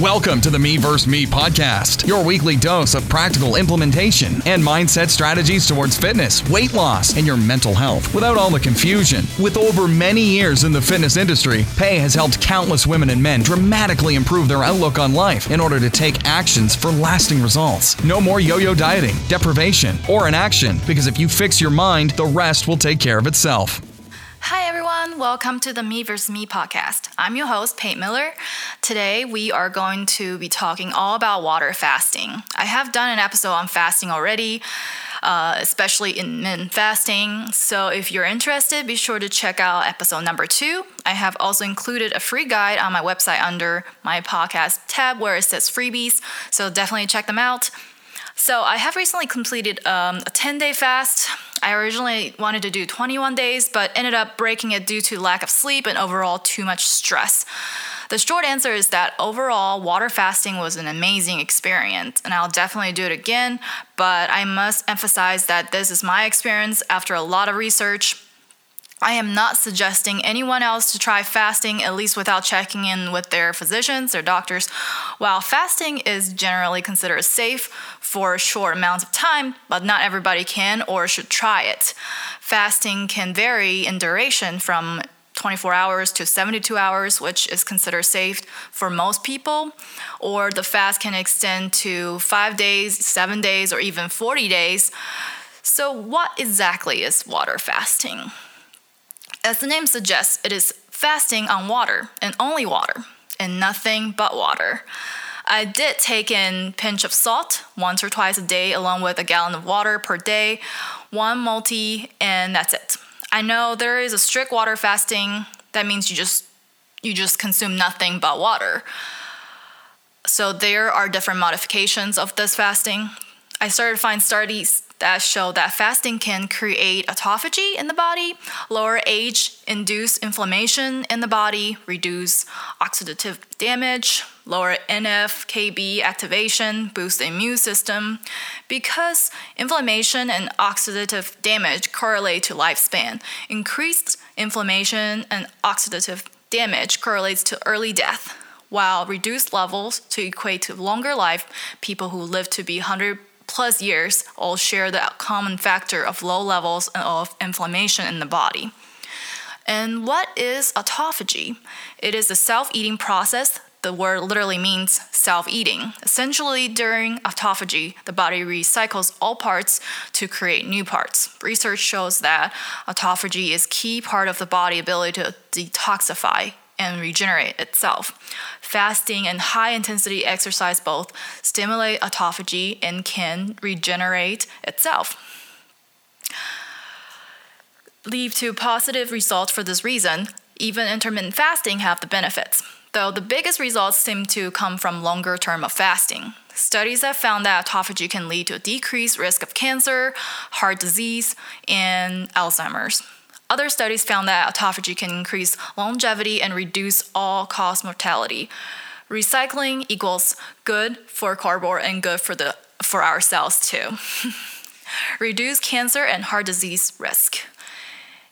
Welcome to the Me vs. Me podcast, your weekly dose of practical implementation and mindset strategies towards fitness, weight loss, and your mental health without all the confusion. With over many years in the fitness industry, Pay has helped countless women and men dramatically improve their outlook on life in order to take actions for lasting results. No more yo yo dieting, deprivation, or inaction, because if you fix your mind, the rest will take care of itself. Hi, everyone. Welcome to the Me vs. Me podcast. I'm your host, Pate Miller. Today, we are going to be talking all about water fasting. I have done an episode on fasting already, uh, especially intermittent fasting. So, if you're interested, be sure to check out episode number two. I have also included a free guide on my website under my podcast tab where it says freebies. So, definitely check them out. So, I have recently completed um, a 10 day fast. I originally wanted to do 21 days, but ended up breaking it due to lack of sleep and overall too much stress. The short answer is that overall, water fasting was an amazing experience, and I'll definitely do it again. But I must emphasize that this is my experience after a lot of research I am not suggesting anyone else to try fasting, at least without checking in with their physicians or doctors. While fasting is generally considered safe for short amounts of time, but not everybody can or should try it. Fasting can vary in duration from 24 hours to 72 hours, which is considered safe for most people, or the fast can extend to five days, seven days, or even 40 days. So, what exactly is water fasting? As the name suggests, it is fasting on water and only water and nothing but water. I did take in pinch of salt once or twice a day along with a gallon of water per day, one multi and that's it. I know there is a strict water fasting that means you just you just consume nothing but water. So there are different modifications of this fasting. I started to find studies that show that fasting can create autophagy in the body, lower age induce inflammation in the body, reduce oxidative damage, lower NF-κB activation, boost the immune system. Because inflammation and oxidative damage correlate to lifespan, increased inflammation and oxidative damage correlates to early death, while reduced levels to equate to longer life, people who live to be 100 plus years all share the common factor of low levels of inflammation in the body. And what is autophagy? It is a self eating process. The word literally means self eating. Essentially, during autophagy, the body recycles all parts to create new parts. Research shows that autophagy is key part of the body ability to detoxify and regenerate itself. Fasting and high intensity exercise both stimulate autophagy and can regenerate itself. Lead to positive results for this reason. Even intermittent fasting have the benefits, though the biggest results seem to come from longer term of fasting. Studies have found that autophagy can lead to a decreased risk of cancer, heart disease, and Alzheimer's. Other studies found that autophagy can increase longevity and reduce all cause mortality. Recycling equals good for cardboard and good for the for our cells too. reduce cancer and heart disease risk.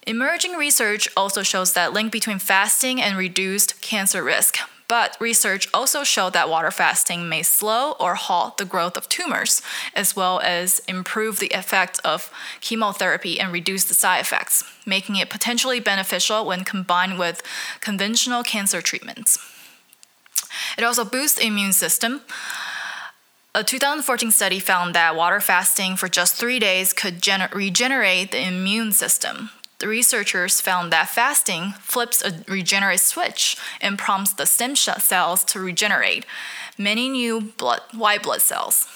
Emerging research also shows that link between fasting and reduced cancer risk. But research also showed that water fasting may slow or halt the growth of tumors, as well as improve the effect of chemotherapy and reduce the side effects, making it potentially beneficial when combined with conventional cancer treatments. It also boosts the immune system. A 2014 study found that water fasting for just three days could gener- regenerate the immune system, the researchers found that fasting flips a regenerate switch and prompts the stem cells to regenerate many new blood, white blood cells.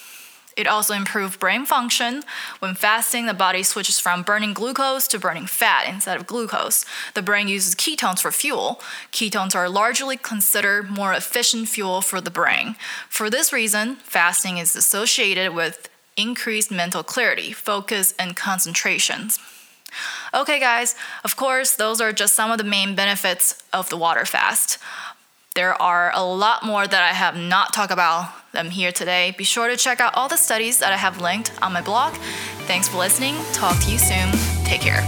It also improved brain function. When fasting, the body switches from burning glucose to burning fat instead of glucose. The brain uses ketones for fuel. Ketones are largely considered more efficient fuel for the brain. For this reason, fasting is associated with increased mental clarity, focus, and concentrations. Okay, guys, of course, those are just some of the main benefits of the water fast. There are a lot more that I have not talked about them here today. Be sure to check out all the studies that I have linked on my blog. Thanks for listening. Talk to you soon. Take care.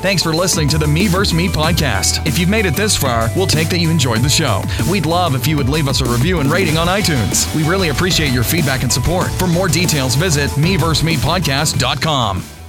Thanks for listening to the Me vs. Me podcast. If you've made it this far, we'll take that you enjoyed the show. We'd love if you would leave us a review and rating on iTunes. We really appreciate your feedback and support. For more details, visit meversmepodcast.com.